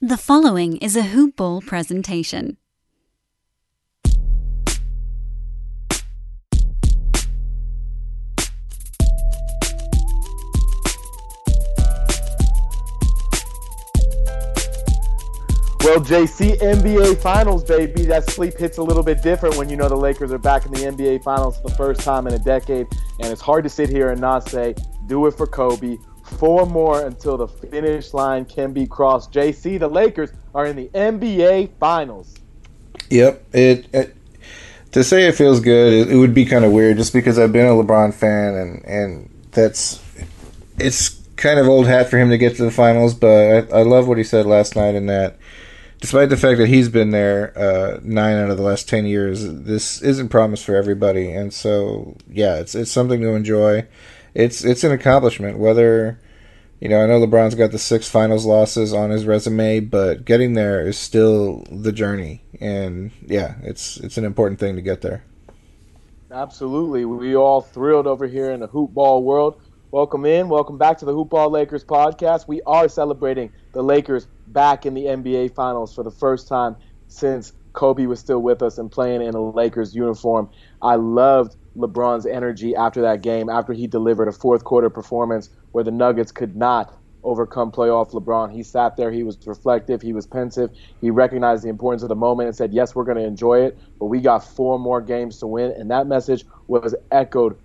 The following is a Hoop Ball presentation. Well, JC, NBA Finals, baby. That sleep hits a little bit different when you know the Lakers are back in the NBA Finals for the first time in a decade. And it's hard to sit here and not say, do it for Kobe. Four more until the finish line can be crossed. JC, the Lakers are in the NBA Finals. Yep. It, it to say it feels good, it, it would be kind of weird just because I've been a LeBron fan and and that's it's kind of old hat for him to get to the finals. But I, I love what he said last night in that despite the fact that he's been there uh, nine out of the last ten years, this isn't promised for everybody, and so yeah, it's it's something to enjoy. It's it's an accomplishment. Whether you know, I know LeBron's got the six finals losses on his resume, but getting there is still the journey, and yeah, it's it's an important thing to get there. Absolutely, we all thrilled over here in the hoop ball world. Welcome in, welcome back to the Hoop Ball Lakers podcast. We are celebrating the Lakers back in the NBA Finals for the first time since Kobe was still with us and playing in a Lakers uniform. I loved LeBron's energy after that game, after he delivered a fourth quarter performance where the Nuggets could not overcome playoff LeBron. He sat there, he was reflective, he was pensive, he recognized the importance of the moment and said, Yes, we're going to enjoy it, but we got four more games to win. And that message was echoed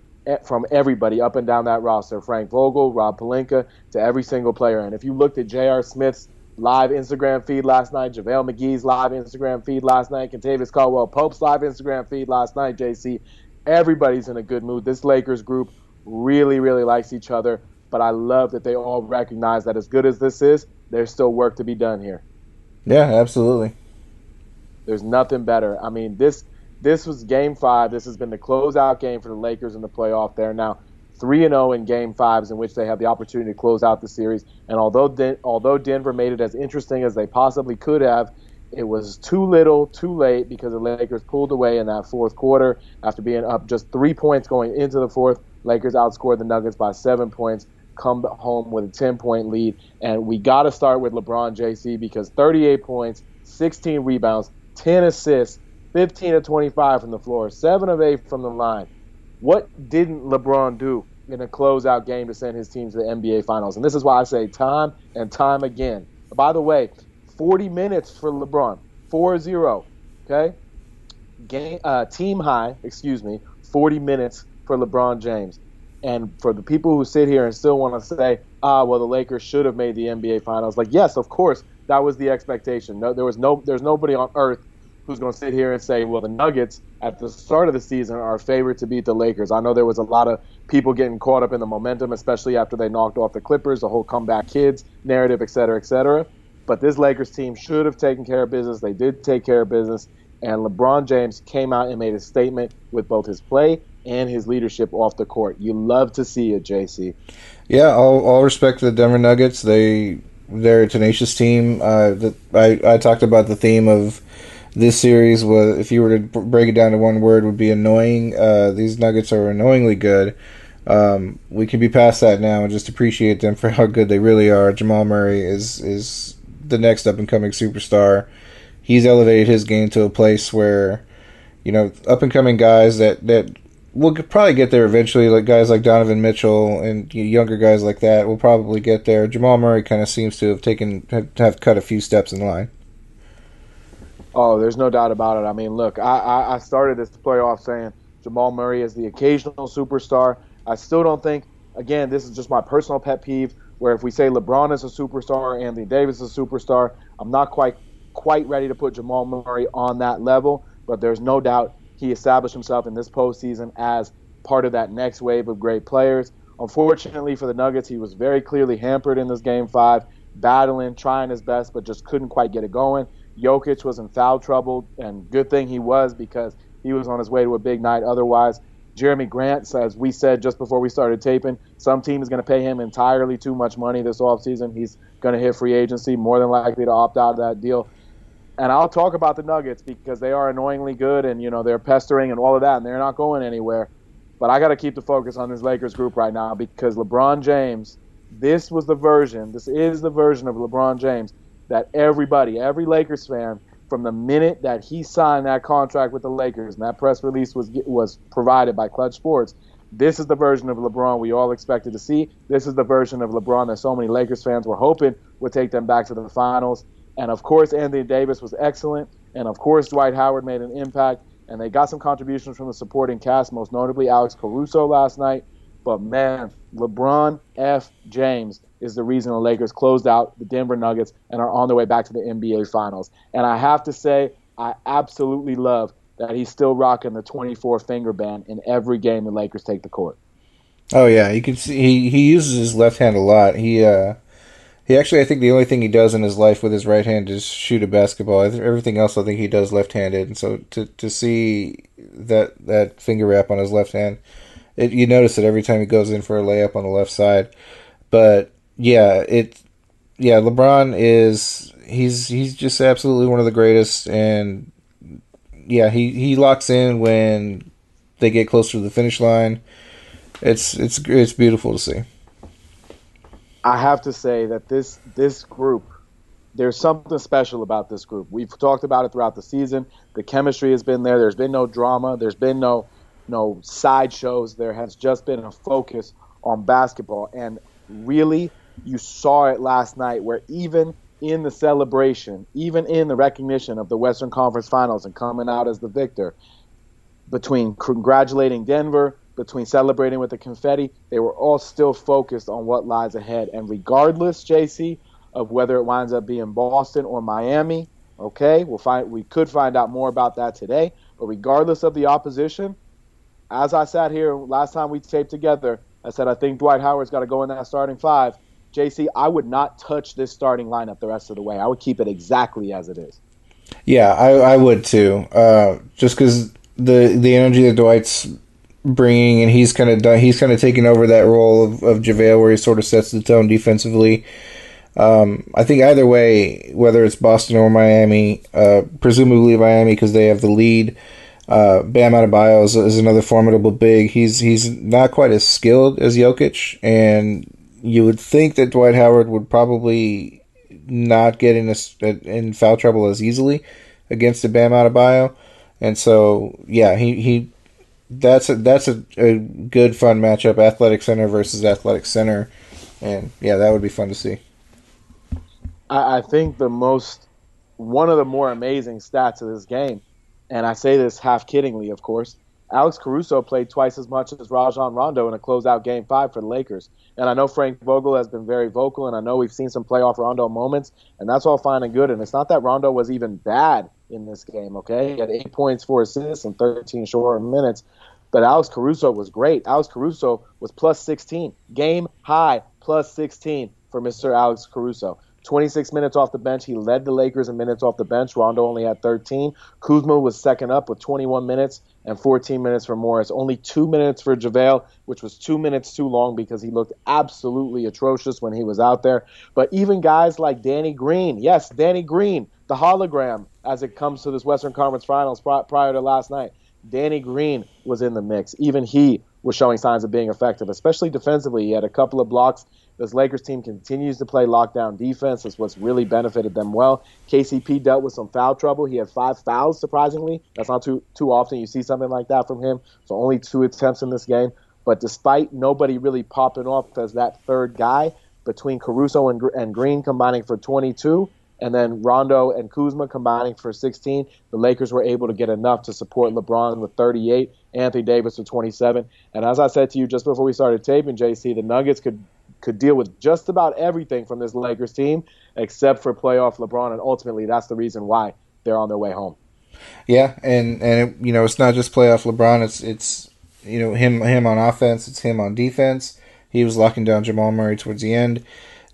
from everybody up and down that roster Frank Vogel, Rob Pelinka, to every single player. And if you looked at J.R. Smith's live Instagram feed last night, JaVale McGee's live Instagram feed last night, Kentavious Caldwell Pope's live Instagram feed last night, JC, everybody's in a good mood. This Lakers group really, really likes each other, but I love that they all recognize that as good as this is, there's still work to be done here. Yeah, absolutely. There's nothing better. I mean, this this was game five. This has been the closeout game for the Lakers in the playoff. They're now 3 and 0 in game fives in which they have the opportunity to close out the series. And although although Denver made it as interesting as they possibly could have, it was too little, too late because the Lakers pulled away in that fourth quarter after being up just three points going into the fourth. Lakers outscored the Nuggets by seven points, come home with a 10 point lead. And we got to start with LeBron JC because 38 points, 16 rebounds, 10 assists, 15 of 25 from the floor, 7 of 8 from the line. What didn't LeBron do in a closeout game to send his team to the NBA Finals? And this is why I say time and time again. By the way, 40 minutes for LeBron, 4-0. Okay, game uh, team high. Excuse me, 40 minutes for LeBron James. And for the people who sit here and still want to say, ah, well, the Lakers should have made the NBA Finals. Like, yes, of course, that was the expectation. No, there was no, there's nobody on earth who's going to sit here and say, well, the Nuggets at the start of the season are favored to beat the Lakers. I know there was a lot of people getting caught up in the momentum, especially after they knocked off the Clippers, the whole comeback kids narrative, et cetera, et cetera. But this Lakers team should have taken care of business. They did take care of business. And LeBron James came out and made a statement with both his play and his leadership off the court. You love to see it, JC. Yeah, all, all respect to the Denver Nuggets. They they're a tenacious team. Uh, the, I I talked about the theme of this series was, if you were to break it down to one word, would be annoying. Uh, these Nuggets are annoyingly good. Um, we can be past that now and just appreciate them for how good they really are. Jamal Murray is is the next up and coming superstar. He's elevated his game to a place where, you know, up and coming guys that that will probably get there eventually. Like guys like Donovan Mitchell and younger guys like that will probably get there. Jamal Murray kind of seems to have taken have, have cut a few steps in line. Oh, there's no doubt about it. I mean, look, I, I, I started this playoff saying Jamal Murray is the occasional superstar. I still don't think, again, this is just my personal pet peeve, where if we say LeBron is a superstar, Anthony Davis is a superstar, I'm not quite quite ready to put Jamal Murray on that level. But there's no doubt he established himself in this postseason as part of that next wave of great players. Unfortunately for the Nuggets, he was very clearly hampered in this game five, battling, trying his best, but just couldn't quite get it going. Jokic was in foul trouble, and good thing he was because he was on his way to a big night. Otherwise, Jerami Grant, as we said just before we started taping, some team is going to pay him entirely too much money this offseason. He's going to hit free agency, more than likely to opt out of that deal. And I'll talk about the Nuggets because they are annoyingly good and, you know, they're pestering and all of that, and they're not going anywhere. But I got to keep the focus on this Lakers group right now because LeBron James, this was the version, this is the version of LeBron James that everybody, every Lakers fan, from the minute that he signed that contract with the Lakers and that press release was was provided by Clutch Sports, this is the version of LeBron we all expected to see. This is the version of LeBron that so many Lakers fans were hoping would take them back to the finals. And of course, Anthony Davis was excellent. And of course, Dwight Howard made an impact. And they got some contributions from the supporting cast, most notably Alex Caruso last night. But man, LeBron F. James is the reason the Lakers closed out the Denver Nuggets and are on their way back to the NBA Finals. And I have to say, I absolutely love that he's still rocking the 24 finger band in every game the Lakers take the court. Oh yeah, you can see he, he uses his left hand a lot. He uh he actually I think the only thing he does in his life with his right hand is shoot a basketball. Everything else I think he does left-handed. And so to to see that that finger wrap on his left hand, it, you notice it every time he goes in for a layup on the left side. But yeah, it yeah, LeBron is he's he's just absolutely one of the greatest and yeah, he, he locks in when they get closer to the finish line. It's it's it's beautiful to see. I have to say that this this group, there's something special about this group. We've talked about it throughout the season. The chemistry has been there. There's been no drama. There's been no no sideshows. There has just been a focus on basketball, and really, you saw it last night, where even in the celebration, even in the recognition of the Western Conference Finals and coming out as the victor, between congratulating Denver, between celebrating with the confetti, they were all still focused on what lies ahead. And regardless, JC, of whether it winds up being Boston or Miami, okay, we'll find we could find out more about that today. But regardless of the opposition, as I sat here last time we taped together, I said I think Dwight Howard's got to go in that starting five. JC, I would not touch this starting lineup the rest of the way. I would keep it exactly as it is. Yeah, I, I would too. Uh, just because the the energy that Dwight's bringing, and he's kind of done, he's kind of taking over that role of, of JaVale, where he sort of sets the tone defensively. Um, I think either way, whether it's Boston or Miami, uh, presumably Miami because they have the lead. Uh, Bam Adebayo is, is, another formidable big. He's he's not quite as skilled as Jokic, and you would think that Dwight Howard would probably not get in, a, in foul trouble as easily against a Bam Adebayo, and so yeah, he, he that's a, that's a, a good fun matchup, athletic center versus athletic center, and yeah, that would be fun to see. I, I think the most one of the more amazing stats of this game, and I say this half kiddingly, of course, Alex Caruso played twice as much as Rajon Rondo in a closeout game five for the Lakers. And I know Frank Vogel has been very vocal, and I know we've seen some playoff Rondo moments, and that's all fine and good. And it's not that Rondo was even bad in this game, okay? He had eight points, four assists, and 13 short minutes. But Alex Caruso was great. Alex Caruso was plus 16, game high, plus 16 for Mr. Alex Caruso. 26 minutes off the bench. He led the Lakers in minutes off the bench. Rondo only had 13. Kuzma was second up with 21 minutes and 14 minutes for Morris. Only two minutes for JaVale, which was two minutes too long because he looked absolutely atrocious when he was out there. But even guys like Danny Green, yes, Danny Green, the hologram as it comes to this Western Conference Finals prior to last night. Danny Green was in the mix. Even he was showing signs of being effective, especially defensively. He had a couple of blocks this Lakers team continues to play lockdown defense. That's what's really benefited them well. KCP dealt with some foul trouble. He had five fouls, surprisingly. That's not too too often you see something like that from him. So only two attempts in this game. But despite nobody really popping off as that third guy, between Caruso and, and Green combining for 22, and then Rondo and Kuzma combining for 16, the Lakers were able to get enough to support LeBron with 38, Anthony Davis with 27. And as I said to you just before we started taping, JC, the Nuggets could could deal with just about everything from this Lakers team except for playoff LeBron, and ultimately that's the reason why they're on their way home. Yeah, and and it, you know it's not just playoff LeBron. It's it's you know him him on offense. It's him on defense. He was locking down Jamal Murray towards the end.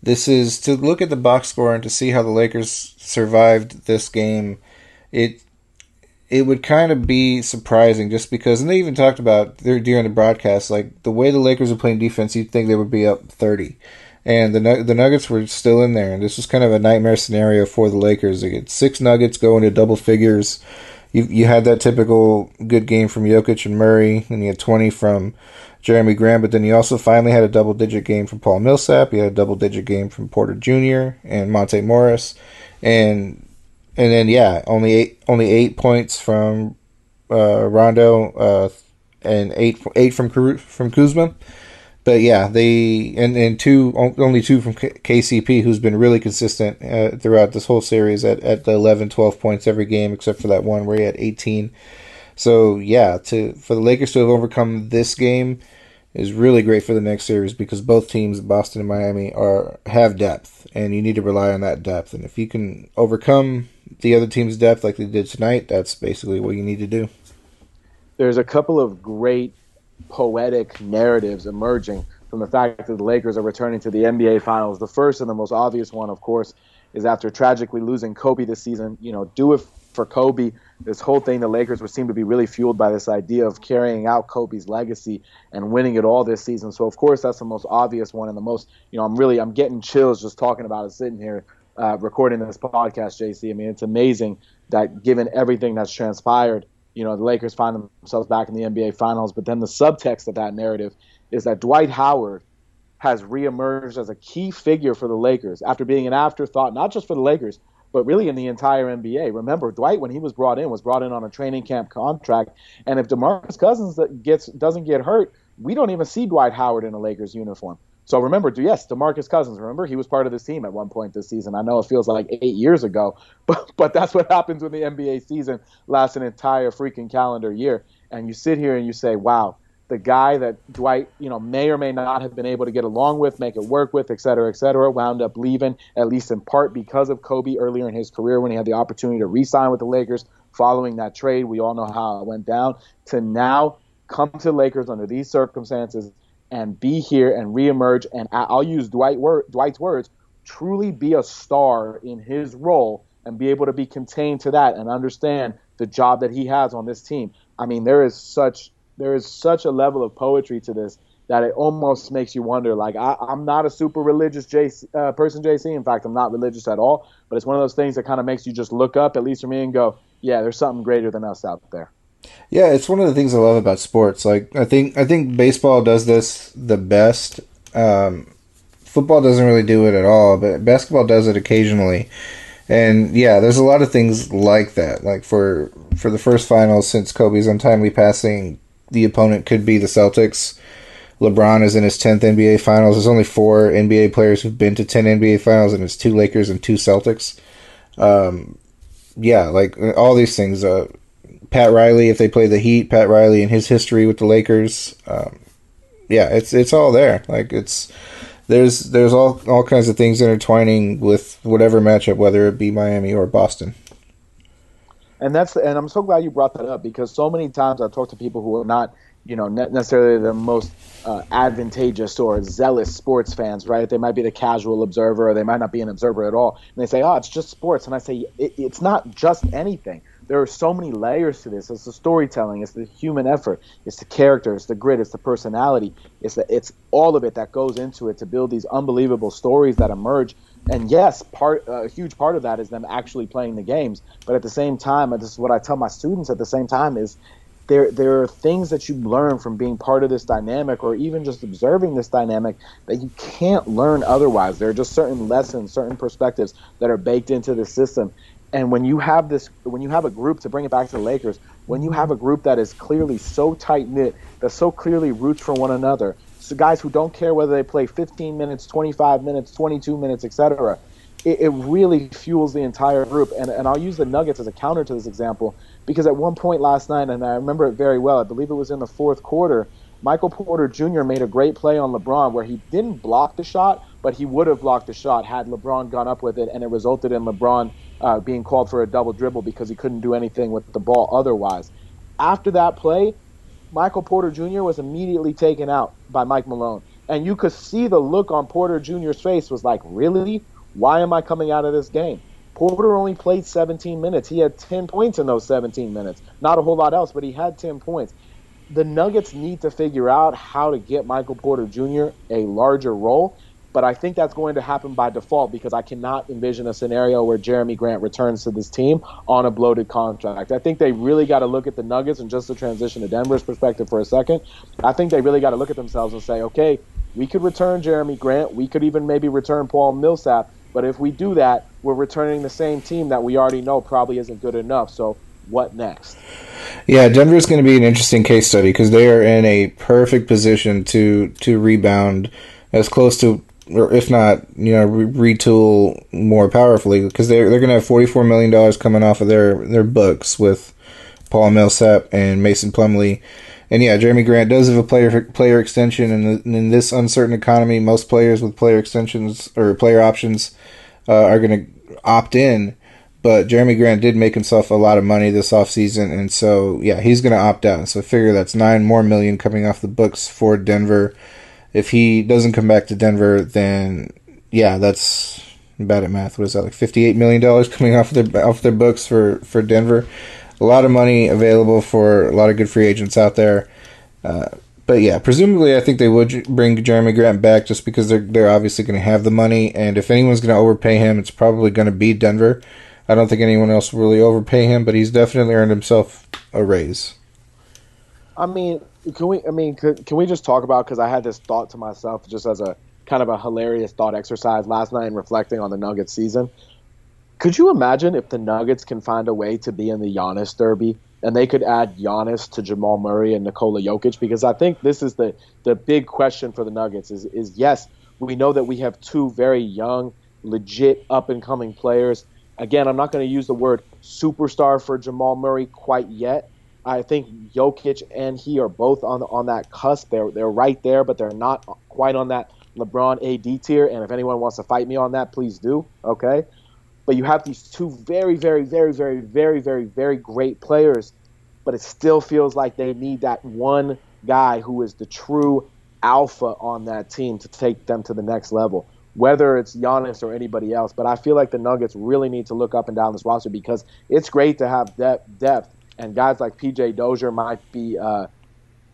This is to look at the box score and to see how the Lakers survived this game. It it would kind of be surprising just because, and they even talked about during the broadcast, like the way the Lakers are playing defense, you'd think they would be up 30. And the the Nuggets were still in there, and this was kind of a nightmare scenario for the Lakers. They get six Nuggets going to double figures. You you had that typical good game from Jokic and Murray, and you had 20 from Jerami Grant, but then you also finally had a double digit game from Paul Millsap. You had a double digit game from Porter Jr. and Monte Morris, and and then yeah, only eight only eight points from uh, Rondo, uh, and eight eight from from Kuzma. But yeah, they and, and two only two from KCP, who's been really consistent uh, throughout this whole series at, at the 11, 12 points every game, except for that one where he had 18. So yeah, to for the Lakers to have overcome this game is really great for the next series because both teams, Boston and Miami, are have depth, and you need to rely on that depth. And if you can overcome the other team's depth like they did tonight, that's basically what you need to do. There's a couple of great poetic narratives emerging from the fact that the Lakers are returning to the NBA Finals. The first and the most obvious one, of course, is after tragically losing Kobe this season. You know, do it for Kobe this whole thing, the Lakers would seem to be really fueled by this idea of carrying out Kobe's legacy and winning it all this season. So of course that's the most obvious one and the most, you know, I'm really I'm getting chills just talking about it, sitting here uh, recording this podcast, JC. I mean, it's amazing that given everything that's transpired, you know, the Lakers find themselves back in the NBA Finals. But then the subtext of that narrative is that Dwight Howard has reemerged as a key figure for the Lakers after being an afterthought, not just for the Lakers, but really in the entire NBA. Remember, Dwight, when he was brought in, was brought in on a training camp contract, and if DeMarcus Cousins gets doesn't get hurt, we don't even see Dwight Howard in a Lakers uniform. So remember, yes, DeMarcus Cousins. Remember, he was part of this team at one point this season. I know it feels like eight years ago, but but that's what happens when the NBA season lasts an entire freaking calendar year. And you sit here and you say, "Wow, the guy that Dwight, you know, may or may not have been able to get along with, make it work with, et cetera, et cetera, wound up leaving, at least in part because of Kobe earlier in his career when he had the opportunity to re-sign with the Lakers following that trade. We all know how it went down. To now come to Lakers under these circumstances and be here and reemerge, and I'll use Dwight Dwight's words, truly be a star in his role and be able to be contained to that and understand the job that he has on this team. I mean, there is such there is such a level of poetry to this that it almost makes you wonder. Like I, am not a super religious uh, person, JC. In fact, I'm not religious at all. But it's one of those things that kind of makes you just look up, at least for me, and go, "Yeah, there's something greater than us out there." Yeah, it's one of the things I love about sports. Like I think I think baseball does this the best. Um, football doesn't really do it at all, but basketball does it occasionally. And yeah, there's a lot of things like that. Like for for the first finals since Kobe's untimely passing, the opponent could be the Celtics. LeBron is in his 10th NBA Finals. There's only four NBA players who've been to 10 NBA Finals, and it's two Lakers and two Celtics. Um, yeah, like all these things. Uh, Pat Riley, if they play the Heat, Pat Riley and his history with the Lakers. Um, yeah, it's it's all there. Like it's there's there's all all kinds of things intertwining with whatever matchup, whether it be Miami or Boston and that's and I'm so glad you brought that up because so many times I talk to people who are not you know necessarily the most uh, advantageous or zealous sports fans, right? They might be the casual observer, or they might not be an observer at all, and they say, "Oh, it's just sports," and I say, it, "It's not just anything." There are so many layers to this. It's the storytelling, it's the human effort, it's the character, it's the grit, it's the personality, it's the, it's all of it that goes into it to build these unbelievable stories that emerge and yes, part a huge part of that is them actually playing the games. But at the same time, this is what I tell my students at the same time is there there are things that you learn from being part of this dynamic or even just observing this dynamic that you can't learn otherwise. There are just certain lessons, certain perspectives that are baked into the system. And when you have this when you have a group to bring it back to the Lakers, when you have a group that is clearly so tight knit, that so clearly roots for one another, so guys who don't care whether they play 15 minutes, 25 minutes, 22 minutes, etc. It, it really fuels the entire group. And, and I'll use the Nuggets as a counter to this example because at one point last night, and I remember it very well, I believe it was in the fourth quarter, Michael Porter Jr. made a great play on LeBron where he didn't block the shot, but he would have blocked the shot had LeBron gone up with it, and it resulted in LeBron uh, being called for a double dribble because he couldn't do anything with the ball otherwise. After that play, Michael Porter Jr. was immediately taken out by Mike Malone. And you could see the look on Porter Jr.'s face was like, really? Why am I coming out of this game? Porter only played 17 minutes. He had 10 points in those 17 minutes. Not a whole lot else, but he had 10 points. The Nuggets need to figure out how to get Michael Porter Jr. a larger role. But I think that's going to happen by default because I cannot envision a scenario where Jerami Grant returns to this team on a bloated contract. I think they really got to look at the Nuggets and just to transition to Denver's perspective for a second. I think they really got to look at themselves and say, okay, we could return Jerami Grant. We could even maybe return Paul Millsap. But if we do that, we're returning the same team that we already know probably isn't good enough. So what next? Yeah, Denver is going to be an interesting case study because they are in a perfect position to to rebound as close to, or if not, you know, re- retool more powerfully because they're they're to have forty four million dollars coming off of their their books with Paul Millsap and Mason Plumlee. And yeah, Jerami Grant does have a player player extension, and in this uncertain economy, most players with player extensions or player options uh, are going to opt in. But Jerami Grant did make himself a lot of money this offseason, and so yeah, he's going to opt out. So figure that's nine more million coming off the books for Denver. If he doesn't come back to Denver, then yeah, that's bad at math. What is that like? Fifty-eight million dollars coming off their off their books for for Denver. A lot of money available for a lot of good free agents out there. Uh, but yeah, presumably, I think they would bring Jerami Grant back just because they're they're obviously going to have the money, and if anyone's going to overpay him, it's probably going to be Denver. I don't think anyone else will really overpay him, but he's definitely earned himself a raise. I mean, can we? I mean, can, we just talk about? Because I had this thought to myself, just as a kind of a hilarious thought exercise last night, and reflecting on the Nuggets season. Could you imagine if the Nuggets can find a way to be in the Giannis Derby, and they could add Giannis to Jamal Murray and Nikola Jokic? Because I think this is the the big question for the Nuggets. Is is yes, we know that we have two very young, legit up and coming players Again, I'm not going to use the word superstar for Jamal Murray quite yet. I think Jokic and he are both on on that cusp. They're they're right there, but they're not quite on that LeBron AD tier. And if anyone wants to fight me on that, please do. Okay, but you have these two very, very, very, very, very, very, very great players, but it still feels like they need that one guy who is the true alpha on that team to take them to the next level whether it's Giannis or anybody else. But I feel like the Nuggets really need to look up and down this roster because it's great to have depth, depth and guys like PJ Dozier might be uh,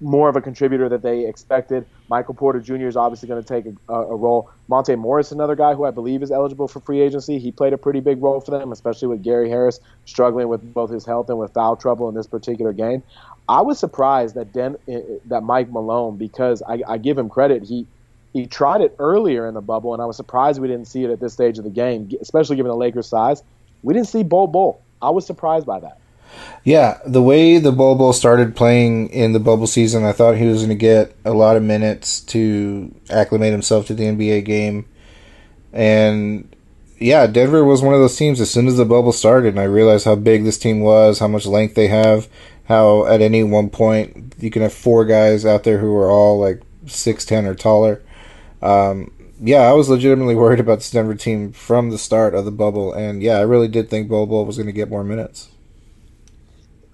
more of a contributor that they expected. Michael Porter Jr. is obviously going to take a, a, role. Monte Morris, another guy who I believe is eligible for free agency. He played a pretty big role for them, especially with Gary Harris struggling with both his health and with foul trouble in this particular game. I was surprised that Den, that Mike Malone, because I, I give him credit, he he tried it earlier in the bubble, and I was surprised we didn't see it at this stage of the game, especially given the Lakers' size. We didn't see Bol Bol. I was surprised by that. Yeah, the way the Bol started playing in the bubble season, I thought he was going to get a lot of minutes to acclimate himself to the NBA game. And yeah, Denver was one of those teams as soon as the bubble started, and I realized how big this team was, how much length they have, how at any one point you can have four guys out there who are all like 6'10 or taller. Um, yeah, I was legitimately worried about this Denver team from the start of the bubble, and yeah, I really did think Bol was going to get more minutes.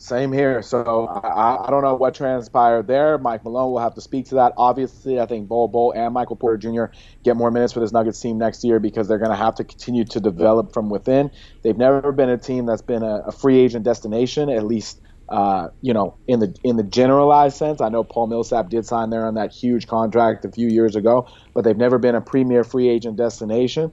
Same here. So I, I, don't know what transpired there. Mike Malone will have to speak to that. Obviously, I think Bol Bol and Michael Porter Jr. get more minutes for this Nuggets team next year because they're going to have to continue to develop from within. They've never been a team that's been a, a free agent destination, at least uh, you know, in the in the generalized sense, I know Paul Millsap did sign there on that huge contract a few years ago, but they've never been a premier free agent destination.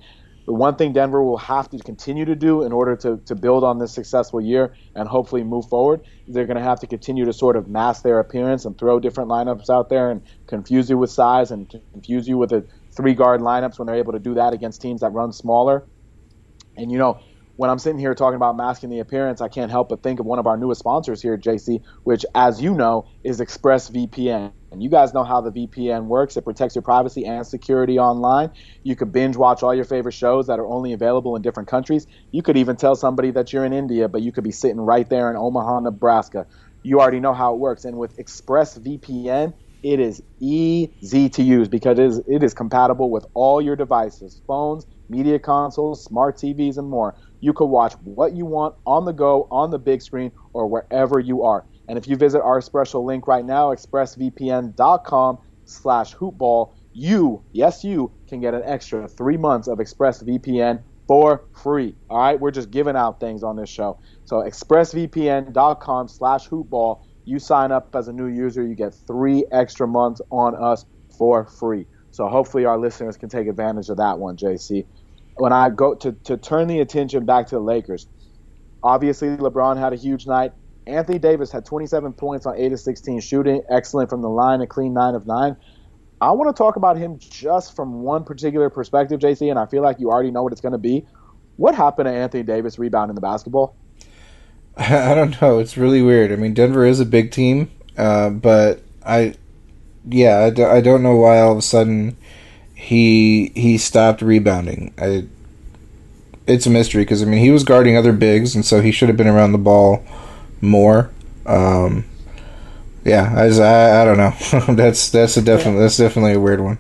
The one thing Denver will have to continue to do in order to, to build on this successful year and hopefully move forward they're going to have to continue to sort of mask their appearance and throw different lineups out there and confuse you with size and confuse you with the three guard lineups when they're able to do that against teams that run smaller. And you know, when I'm sitting here talking about masking the appearance, I can't help but think of one of our newest sponsors here, JC, which, as you know, is ExpressVPN. And you guys know how the VPN works. It protects your privacy and security online. You could binge watch all your favorite shows that are only available in different countries. You could even tell somebody that you're in India, but you could be sitting right there in Omaha, Nebraska. You already know how it works. And with ExpressVPN, it is easy to use because it is, it is compatible with all your devices phones, media consoles, smart TVs, and more you can watch what you want on the go, on the big screen, or wherever you are. And if you visit our special link right now, expressvpn.com slash hoopball, you, yes, you can get an extra three months of ExpressVPN for free. All right, we're just giving out things on this show. So expressvpn.com slash hoopball. You sign up as a new user, you get three extra months on us for free. So hopefully our listeners can take advantage of that one, JC. When I go to, to turn the attention back to the Lakers, obviously LeBron had a huge night. Anthony Davis had 27 points on 8 of 16 shooting, excellent from the line, a clean 9 of 9. I want to talk about him just from one particular perspective, JC, and I feel like you already know what it's going to be. What happened to Anthony Davis rebounding the basketball? I don't know. It's really weird. I mean, Denver is a big team, uh, but I, yeah, I d- I don't know why all of a sudden he he stopped rebounding. I, it's a mystery because I mean he was guarding other bigs, and so he should have been around the ball more. Um, yeah, I, I, I don't know. that's that's a definitely that's definitely a weird one.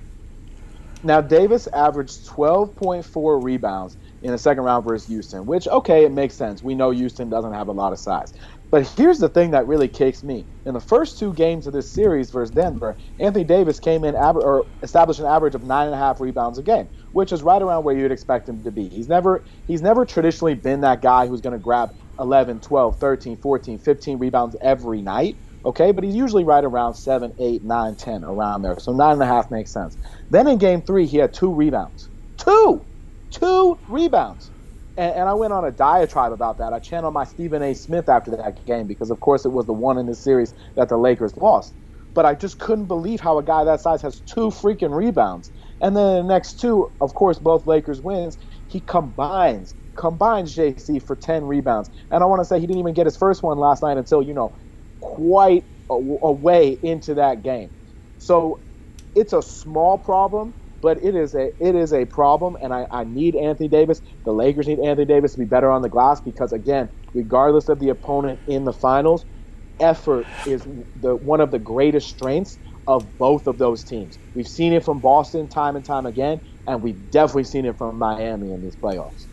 Now Davis averaged twelve point four rebounds in the second round versus Houston, which okay, it makes sense. We know Houston doesn't have a lot of size. But here's the thing that really kicks me. In the first two games of this series versus Denver, Anthony Davis came in or established an average of nine and a half rebounds a game, which is right around where you'd expect him to be. He's never he's never traditionally been that guy who's going to grab 11, 12, 13, 14, 15 rebounds every night. Okay, but he's usually right around 7, 8, 9, 10, around there. So 9.5 makes sense. Then in game three, he had two rebounds. Two! Two rebounds. And, and I went on a diatribe about that. I channeled my Stephen A. Smith after that game because, of course, it was the one in this series that the Lakers lost. But I just couldn't believe how a guy that size has two freaking rebounds. And then the next two, of course, both Lakers wins, he combines combines JC for 10 rebounds. And I want to say he didn't even get his first one last night until, you know, quite a, a way into that game. So it's a small problem, but it is a it is a problem, and I, I need Anthony Davis. The Lakers need Anthony Davis to be better on the glass because again, regardless of the opponent in the finals, effort is the one of the greatest strengths of both of those teams. We've seen it from Boston time and time again, and we've definitely seen it from Miami in these playoffs.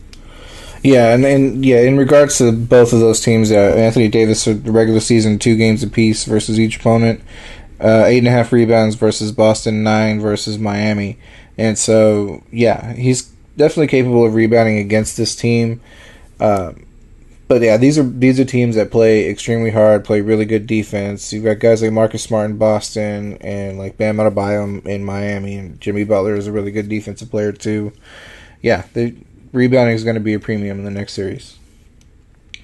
Yeah, and, and yeah, in regards to both of those teams, uh, Anthony Davis, the regular season, two games apiece versus each opponent, uh, eight and a half rebounds versus Boston, nine versus Miami, and so yeah, he's definitely capable of rebounding against this team. Uh, but yeah, these are these are teams that play extremely hard, play really good defense. You've got guys like Marcus Smart in Boston and like Bam Adebayo in Miami, and Jimmy Butler is a really good defensive player too. Yeah, they rebounding is going to be a premium in the next series.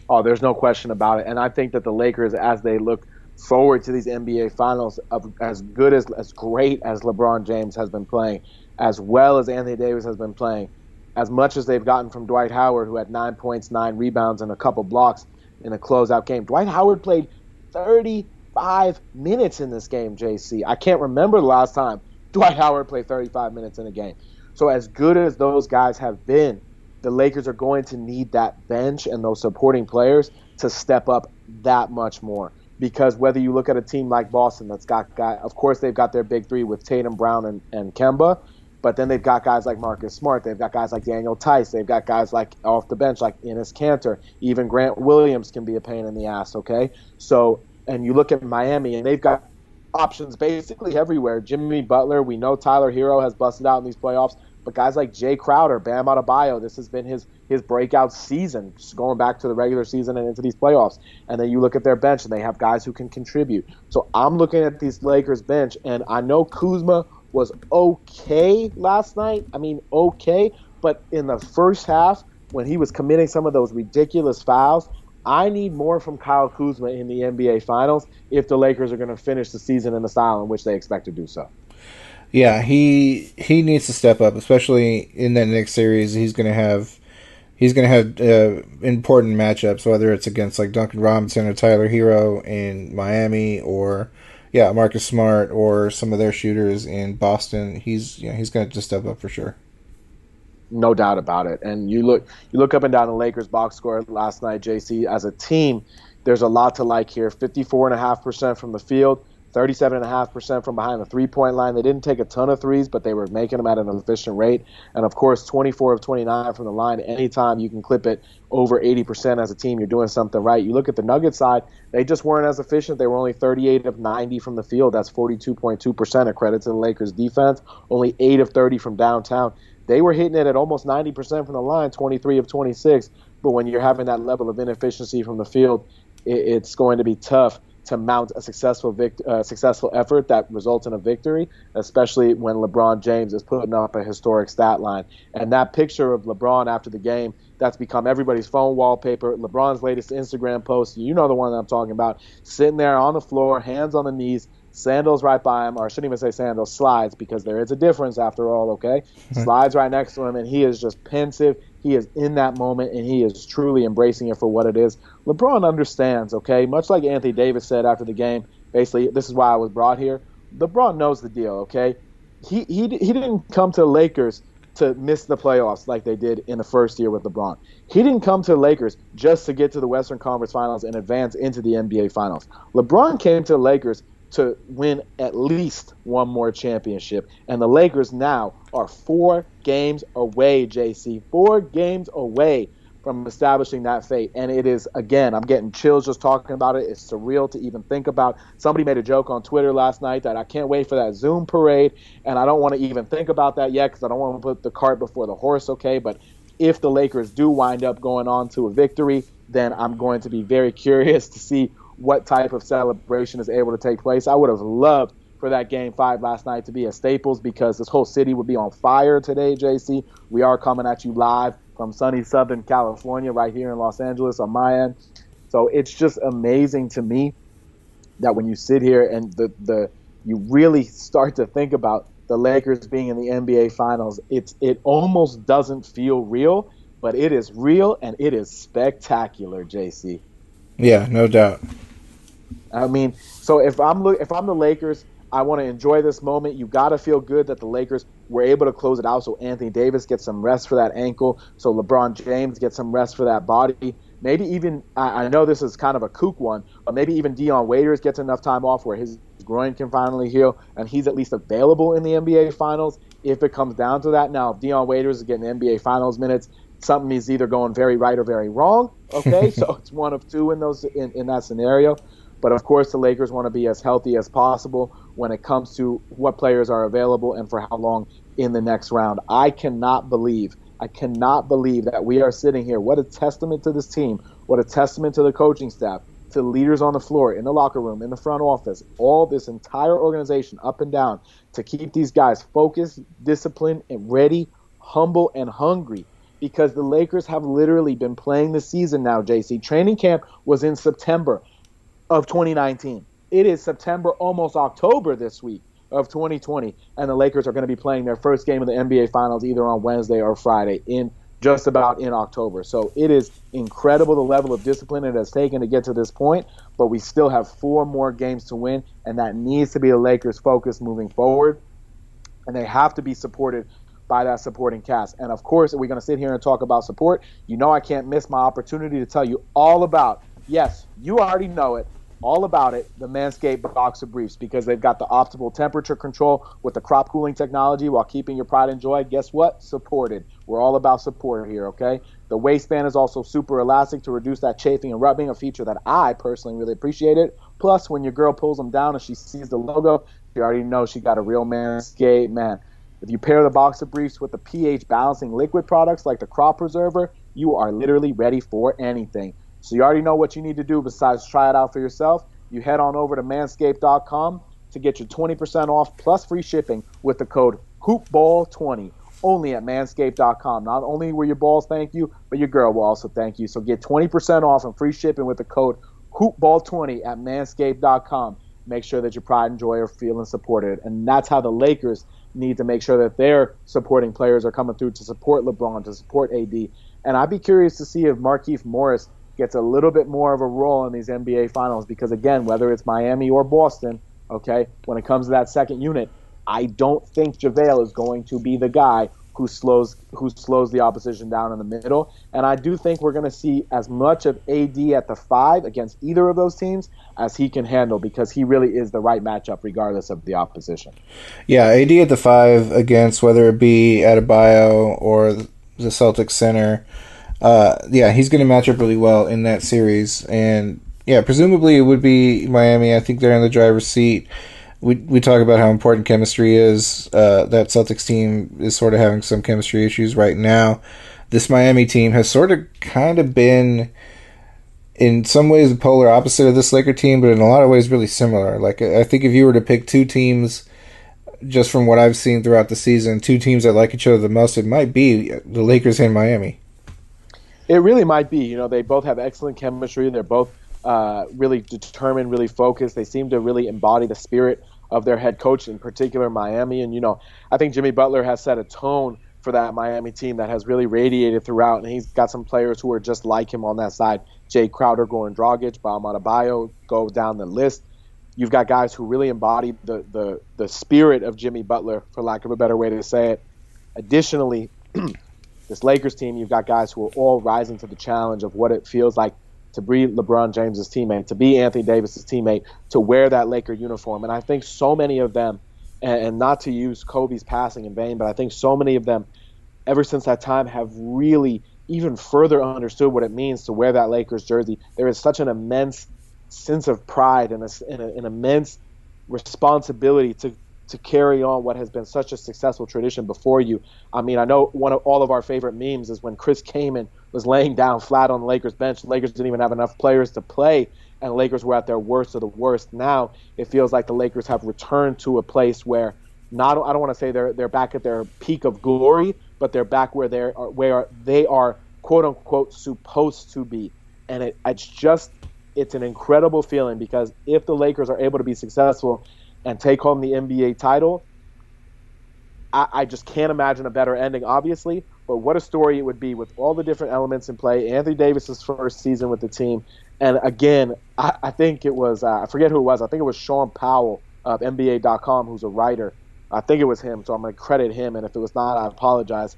Oh, there's no question about it. And I think that the Lakers, as they look forward to these NBA Finals, of as good as as great as LeBron James has been playing, as well as Anthony Davis has been playing, as much as they've gotten from Dwight Howard, who had nine points, nine rebounds, and a couple blocks in a closeout game. Dwight Howard played 35 minutes in this game. JC, I can't remember the last time Dwight Howard played 35 minutes in a game. So as good as those guys have been the Lakers are going to need that bench and those supporting players to step up that much more. Because whether you look at a team like Boston that's got guy, of course they've got their big three with Tatum, Brown, and, and Kemba, but then they've got guys like Marcus Smart, they've got guys like Daniel Theis, they've got guys like off the bench like Enes Kanter, even Grant Williams can be a pain in the ass. Okay, so and you look at Miami and they've got options basically everywhere. Jimmy Butler, we know Tyler Herro has busted out in these playoffs. But guys like Jae Crowder, Bam Adebayo, this has been his his breakout season, going back to the regular season and into these playoffs. And then you look at their bench, and they have guys who can contribute. So I'm looking at these Lakers bench, and I know Kuzma was okay last night. I mean, okay, but in the first half, when he was committing some of those ridiculous fouls, I need more from Kyle Kuzma in the NBA Finals if the Lakers are going to finish the season in the style in which they expect to do so. Yeah, he he needs to step up, especially in that next series. He's going to have he's going to have uh, important matchups, whether it's against like Duncan Robinson or Tyler Herro in Miami, or yeah, Marcus Smart or some of their shooters in Boston. He's you know, he's going to just step up for sure. No doubt about it. And you look you look up and down the Lakers box score last night, JC. As a team, there's a lot to like here. 54.5% from the field. 37.5% from behind the three point line. They didn't take a ton of threes, but they were making them at an efficient rate. And of course, 24 of 29 from the line. Anytime you can clip it over 80% as a team, you're doing something right. You look at the Nuggets side, they just weren't as efficient. They were only 38 of 90 from the field. That's 42.2%. A credit to the Lakers defense. Only 8 of 30 from downtown. They were hitting it at almost 90% from the line, 23 of 26. But when you're having that level of inefficiency from the field, it's going to be tough to mount a successful vict- uh, successful effort that results in a victory, especially when LeBron James is putting up a historic stat line. And that picture of LeBron after the game, that's become everybody's phone wallpaper. LeBron's latest Instagram post, you know the one that I'm talking about, sitting there on the floor, hands on the knees, sandals right by him, or I shouldn't even say sandals, slides, because there is a difference after all, okay? slides right next to him, and he is just pensive. He is in that moment, and he is truly embracing it for what it is. LeBron understands, okay? Much like Anthony Davis said after the game, basically, this is why I was brought here. LeBron knows the deal, okay? He, he, he didn't come to the Lakers to miss the playoffs like they did in the first year with LeBron. He didn't come to the Lakers just to get to the Western Conference Finals and advance into the NBA Finals. LeBron came to the Lakers to win at least one more championship. And the Lakers now are four games away, JC. Four games away from establishing that fate. And it is, again, I'm getting chills just talking about it. It's surreal to even think about. Somebody made a joke on Twitter last night that I can't wait for that Zoom parade. And I don't want to even think about that yet because I don't want to put the cart before the horse, okay? But if the Lakers do wind up going on to a victory, then I'm going to be very curious to see what type of celebration is able to take place. I would have loved for that game five last night to be at Staples because this whole city would be on fire today, JC. We are coming at you live from sunny Southern California, right here in Los Angeles on my end. So it's just amazing to me that when you sit here and the, the you really start to think about the Lakers being in the NBA Finals, it's it almost doesn't feel real, but it is real and it is spectacular, JC. Yeah, no doubt. I mean, so if I'm look, if I'm the Lakers, I want to enjoy this moment. You got to feel good that the Lakers were able to close it out, so Anthony Davis gets some rest for that ankle, so LeBron James gets some rest for that body. Maybe even I, I know this is kind of a kook one, but maybe even Dion Waiters gets enough time off where his groin can finally heal, and he's at least available in the NBA Finals if it comes down to that. Now, if Dion Waiters is getting NBA Finals minutes, something is either going very right or very wrong. Okay, so it's one of two in those in, in that scenario. But of course, the Lakers want to be as healthy as possible when it comes to what players are available and for how long in the next round. I cannot believe, I cannot believe that we are sitting here. What a testament to this team. What a testament to the coaching staff, to leaders on the floor, in the locker room, in the front office, all this entire organization up and down to keep these guys focused, disciplined, and ready, humble, and hungry because the Lakers have literally been playing the season now, JC. Training camp was in September of 2019. It is September, almost October this week of 2020, and the Lakers are going to be playing their first game of the NBA Finals either on Wednesday or Friday in just about in October. So it is incredible the level of discipline it has taken to get to this point, but we still have four more games to win, and that needs to be the Lakers' focus moving forward. And they have to be supported by that supporting cast. And of course, we're going to sit here and talk about support, you know I can't miss my opportunity to tell you all about, yes, you already know it, all about it, the Manscaped boxer briefs, because they've got the optimal temperature control with the crop cooling technology while keeping your pride and joy. Guess what? Supported. We're all about support here, okay? The waistband is also super elastic to reduce that chafing and rubbing, a feature that I personally really appreciate it. Plus, when your girl pulls them down and she sees the logo, she already knows she got a real Manscaped, man. If you pair the boxer briefs with the pH balancing liquid products like the crop preserver, you are literally ready for anything. So you already know what you need to do besides try it out for yourself. You head on over to manscaped.com to get your 20% off plus free shipping with the code hoopball20 only at manscaped.com. Not only will your balls thank you, but your girl will also thank you. So get 20% off and free shipping with the code hoopball20 at manscaped.com. Make sure that your pride and joy are feeling supported. And that's how the Lakers need to make sure that their supporting players are coming through to support LeBron, to support AD. And I'd be curious to see if Markieff Morris – gets a little bit more of a role in these NBA finals because again, whether it's Miami or Boston, okay, when it comes to that second unit, I don't think JaVale is going to be the guy who slows who slows the opposition down in the middle. And I do think we're going to see as much of AD at the five against either of those teams as he can handle because he really is the right matchup regardless of the opposition. Yeah, AD at the five against whether it be Adebayo or the Celtics center uh, yeah, he's going to match up really well in that series. And yeah, presumably it would be Miami. I think they're in the driver's seat. We we talk about how important chemistry is. Uh, that Celtics team is sort of having some chemistry issues right now. This Miami team has sort of kind of been in some ways the polar opposite of this Laker team, but in a lot of ways really similar. Like I think if you were to pick two teams, just from what I've seen throughout the season, two teams that like each other the most, it might be the Lakers and Miami. It really might be. You know, they both have excellent chemistry. And they're both uh, really determined, really focused. They seem to really embody the spirit of their head coach, in particular Miami. And you know, I think Jimmy Butler has set a tone for that Miami team that has really radiated throughout, and he's got some players who are just like him on that side. Jae Crowder, Goran Dragic, Bam Adebayo, go down the list. You've got guys who really embody the, the, the spirit of Jimmy Butler, for lack of a better way to say it. Additionally, this Lakers team, you've got guys who are all rising to the challenge of what it feels like to be LeBron James's teammate, to be Anthony Davis's teammate, to wear that Laker uniform. And I think so many of them, and, not to use Kobe's passing in vain, but I think so many of them, ever since that time, have really even further understood what it means to wear that Lakers jersey. There is such an immense sense of pride and, a, an immense responsibility to to carry on what has been such a successful tradition before you. I mean, I know one of all of our favorite memes is when Chris Kaman was laying down flat on the Lakers bench. The Lakers didn't even have enough players to play, and Lakers were at their worst of the worst. Now it feels like the Lakers have returned to a place where not I don't want to say they're they're back at their peak of glory, but they're back where they're where they are quote unquote supposed to be. And it, it's just it's an incredible feeling because if the Lakers are able to be successful and take home the NBA title, I, I, just can't imagine a better ending, obviously. But what a story it would be with all the different elements in play. Anthony Davis's first season with the team, and again, I, I think it was uh, I forget who it was. I think it was Shaun Powell of NBA.com, who's a writer. I think it was him, so I'm going to credit him. And if it was not, I apologize.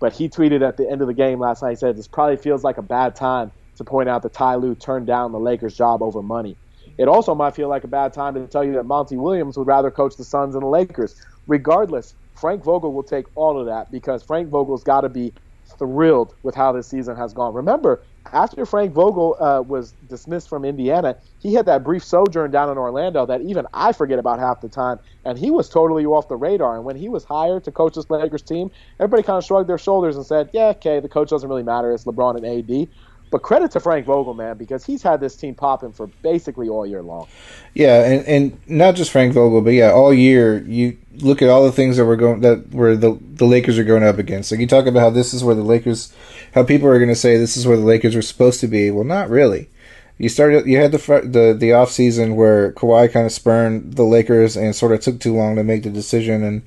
But he tweeted at the end of the game last night. He said, "This probably feels like a bad time to point out that Ty Lue turned down the Lakers' job over money. It also might feel like a bad time to tell you that Monty Williams would rather coach the Suns and the Lakers. Regardless, Frank Vogel will take all of that because Frank Vogel's got to be thrilled with how this season has gone. Remember, after Frank Vogel uh, was dismissed from Indiana, he had that brief sojourn down in Orlando that even I forget about half the time, and he was totally off the radar. And when he was hired to coach this Lakers team, everybody kind of shrugged their shoulders and said, "Yeah, okay, the coach doesn't really matter. It's LeBron and AD." But credit to Frank Vogel, man, because he's had this team popping for basically all year long. Yeah, and, and not just Frank Vogel, but yeah, all year you look at all the things that were going that where the the Lakers are going up against. Like you talk about how this is where the Lakers, how people are going to say this is where the Lakers were supposed to be. Well, not really. You started. You had the the the off season where Kawhi kind of spurned the Lakers and sort of took too long to make the decision, and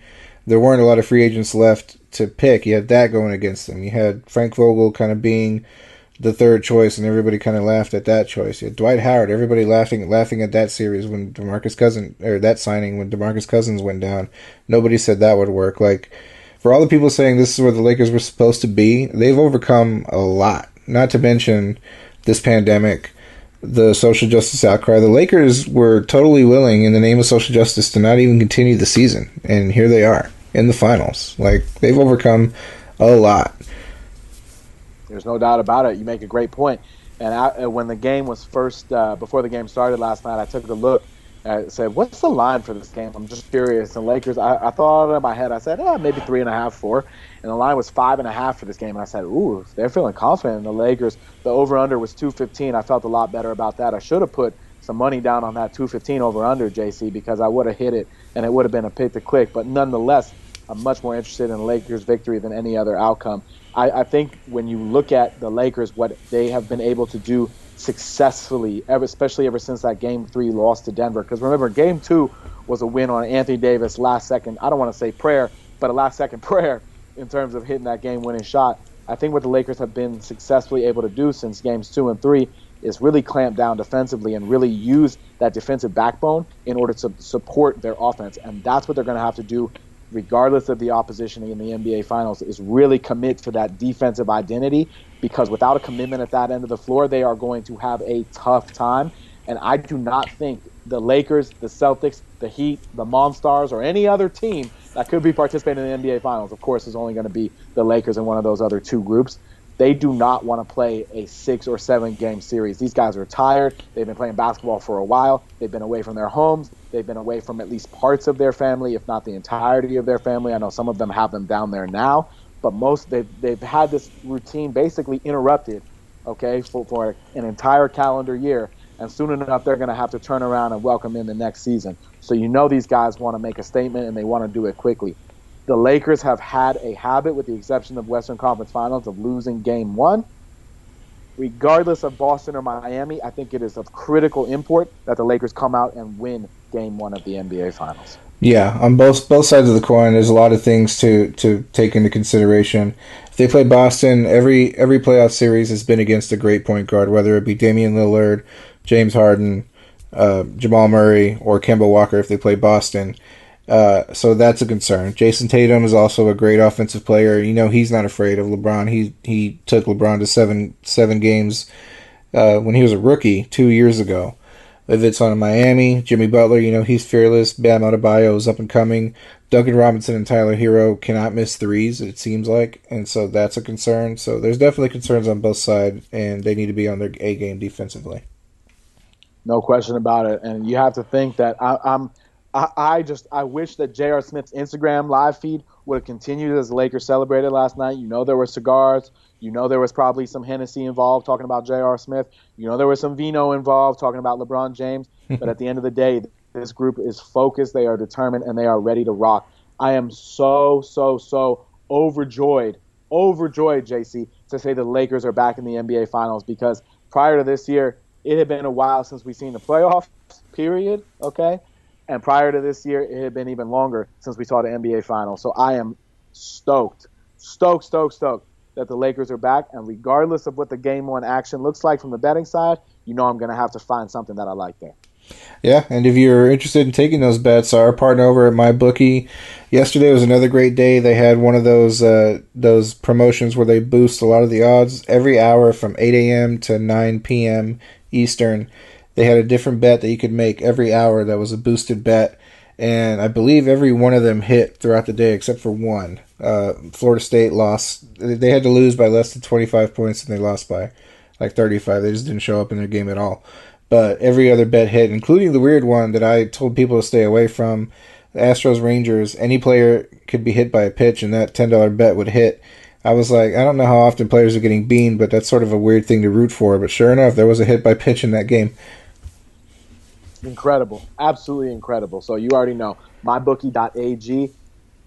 there weren't a lot of free agents left to pick. You had that going against them. You had Frank Vogel kind of being the third choice, and everybody kind of laughed at that choice. Yeah, Dwight Howard, everybody laughing laughing at that series when Demarcus Cousins or that signing when Demarcus Cousins went down. Nobody said that would work. Like for all the people saying this is where the Lakers were supposed to be, they've overcome a lot. Not to mention this pandemic, the social justice outcry. The Lakers were totally willing, in the name of social justice, to not even continue the season, and here they are in the finals. Like they've overcome a lot. There's no doubt about it. You make a great point. And I, when the game was first, uh, before the game started last night, I took a look. I said, "What's the line for this game?" I'm just curious. And Lakers, I, I thought in my head, I said, "Yeah, maybe three and a half, four. And the line was five and a half for this game. And I said, "Ooh, they're feeling confident." And the Lakers, the over/under was 215. I felt a lot better about that. I should have put some money down on that 215 over/under, JC, because I would have hit it, and it would have been a pick to click. But nonetheless, I'm much more interested in Lakers' victory than any other outcome. I, I think when you look at the Lakers, what they have been able to do successfully, ever, especially ever since that Game Three loss to Denver. Because remember, Game Two was a win on Anthony Davis last second. I don't want to say prayer, but a last second prayer in terms of hitting that game winning shot. I think what the Lakers have been successfully able to do since games two and three is really clamp down defensively and really use that defensive backbone in order to support their offense. And that's what they're going to have to do regardless of the opposition in the NBA Finals, is really commit to that defensive identity because without a commitment at that end of the floor, they are going to have a tough time. And I do not think the Lakers, the Celtics, the Heat, the Monstars, or any other team that could be participating in the NBA Finals, of course, is only going to be the Lakers and one of those other two groups. They do not want to play a six or seven game series. These guys are tired. They've been playing basketball for a while. They've been away from their homes. They've been away from at least parts of their family, if not the entirety of their family. I know some of them have them down there now, but most they've they've had this routine basically interrupted okay, for, for an entire calendar year. And soon enough, they're going to have to turn around and welcome in the next season. So you know these guys want to make a statement and they want to do it quickly. The Lakers have had a habit, with the exception of Western Conference Finals, of losing game one. Regardless of Boston or Miami, I think it is of critical import that the Lakers come out and win game one of the NBA Finals. Yeah, on both both sides of the coin, there's a lot of things to, to take into consideration. If they play Boston, every every playoff series has been against a great point guard, whether it be Damian Lillard, James Harden, uh, Jamal Murray, or Kemba Walker. If they play Boston, uh, so that's a concern. Jayson Tatum is also a great offensive player. You know he's not afraid of LeBron. He he took LeBron to seven seven games uh, when he was a rookie two years ago. If it's on Miami, Jimmy Butler, you know, he's fearless. Bam Adebayo is up and coming. Duncan Robinson and Tyler Herro cannot miss threes, it seems like. And so that's a concern. So there's definitely concerns on both sides, and they need to be on their A game defensively. No question about it. And you have to think that I, I'm. I, I just I wish that J.R. Smith's Instagram live feed would have continued as the Lakers celebrated last night. You know there were cigars. You know there was probably some Hennessy involved talking about J.R. Smith. You know there was some vino involved talking about LeBron James. but at the end of the day, this group is focused. They are determined and they are ready to rock. I am so so so overjoyed, overjoyed, JC, to say the Lakers are back in the NBA Finals because prior to this year, it had been a while since we've seen the playoffs. Period. Okay. And prior to this year, it had been even longer since we saw the NBA Finals. So I am stoked, stoked, stoked, stoked that the Lakers are back. And regardless of what the game one action looks like from the betting side, you know I'm going to have to find something that I like there. Yeah, and if you're interested in taking those bets, our partner over at MyBookie, yesterday was another great day. They had one of those uh, those promotions where they boost a lot of the odds every hour from 8 a.m. to 9 p.m. Eastern. They had a different bet that you could make every hour that was a boosted bet, and I believe every one of them hit throughout the day except for one. Uh, Florida State lost. They had to lose by less than 25 points, and they lost by like 35. They just didn't show up in their game at all. But every other bet hit, including the weird one that I told people to stay away from. The Astros Rangers, any player could be hit by a pitch, and that $10 bet would hit. I was like, I don't know how often players are getting beaned, but that's sort of a weird thing to root for. But sure enough, there was a hit by pitch in that game. Incredible. Absolutely incredible. So you already know. MyBookie.ag,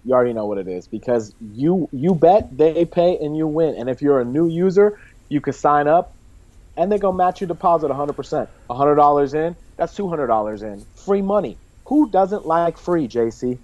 you already know what it is because you you bet, they pay, and you win. And if you're a new user, you can sign up and they're going to match your deposit 100%. $100 in, that's $200 in. Free money. Who doesn't like free, JC?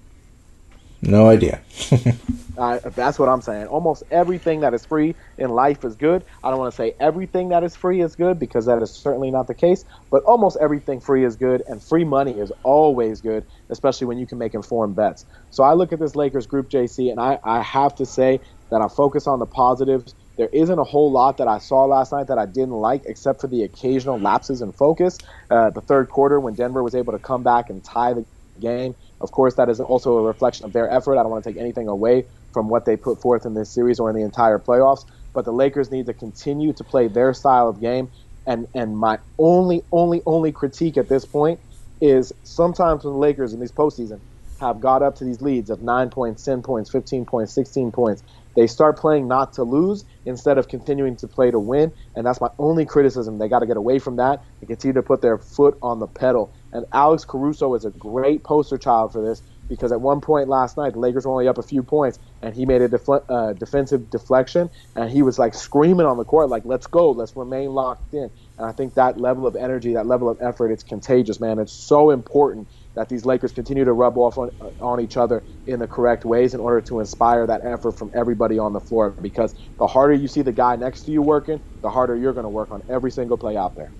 No idea. uh, that's what I'm saying. Almost everything that is free in life is good. I don't want to say everything that is free is good because that is certainly not the case, but almost everything free is good, and free money is always good, especially when you can make informed bets. So I look at this Lakers group, JC, and I, I have to say that I focus on the positives. There isn't a whole lot that I saw last night that I didn't like, except for the occasional lapses in focus. Uh, the third quarter, when Denver was able to come back and tie the game, of course, that is also a reflection of their effort. I don't want to take anything away from what they put forth in this series or in the entire playoffs. But the Lakers need to continue to play their style of game. And and my only, only, only critique at this point is sometimes when the Lakers in these postseason have got up to these leads of nine points, ten points, fifteen points, sixteen points, they start playing not to lose instead of continuing to play to win. And that's my only criticism. They got to get away from that and continue to put their foot on the pedal. And Alex Caruso is a great poster child for this because at one point last night, the Lakers were only up a few points, and he made a uh, defensive deflection, and he was like screaming on the court, like, let's go, let's remain locked in. And I think that level of energy, that level of effort, it's contagious, man. It's so important that these Lakers continue to rub off on, on each other in the correct ways in order to inspire that effort from everybody on the floor. Because the harder you see the guy next to you working, the harder you're going to work on every single play out there.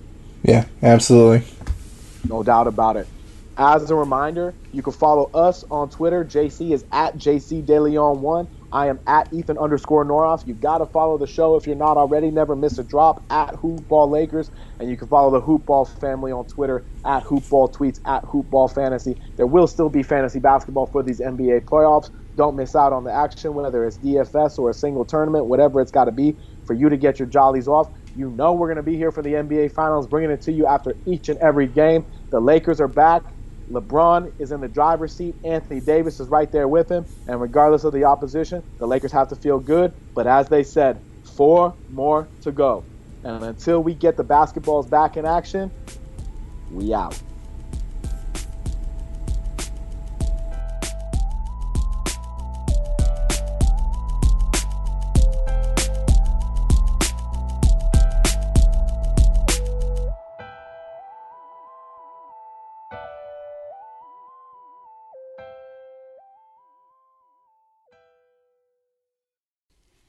Yeah, absolutely. No doubt about it. As a reminder, you can follow us on Twitter. JC is at JCDeLeon1. I am at Ethan underscore Norof. You've got to follow the show if you're not already. Never miss a drop at Hoopball Lakers. And you can follow the Hoopball family on Twitter at Hoopball Tweets, at Hoopball Fantasy. There will still be fantasy basketball for these NBA playoffs. Don't miss out on the action, whether it's DFS or a single tournament, whatever it's got to be for you to get your jollies off. You know we're going to be here for the NBA Finals, bringing it to you after each and every game. The Lakers are back. LeBron is in the driver's seat. Anthony Davis is right there with him. And regardless of the opposition, the Lakers have to feel good. But as they said, four more to go. And until we get the basketballs back in action, we out.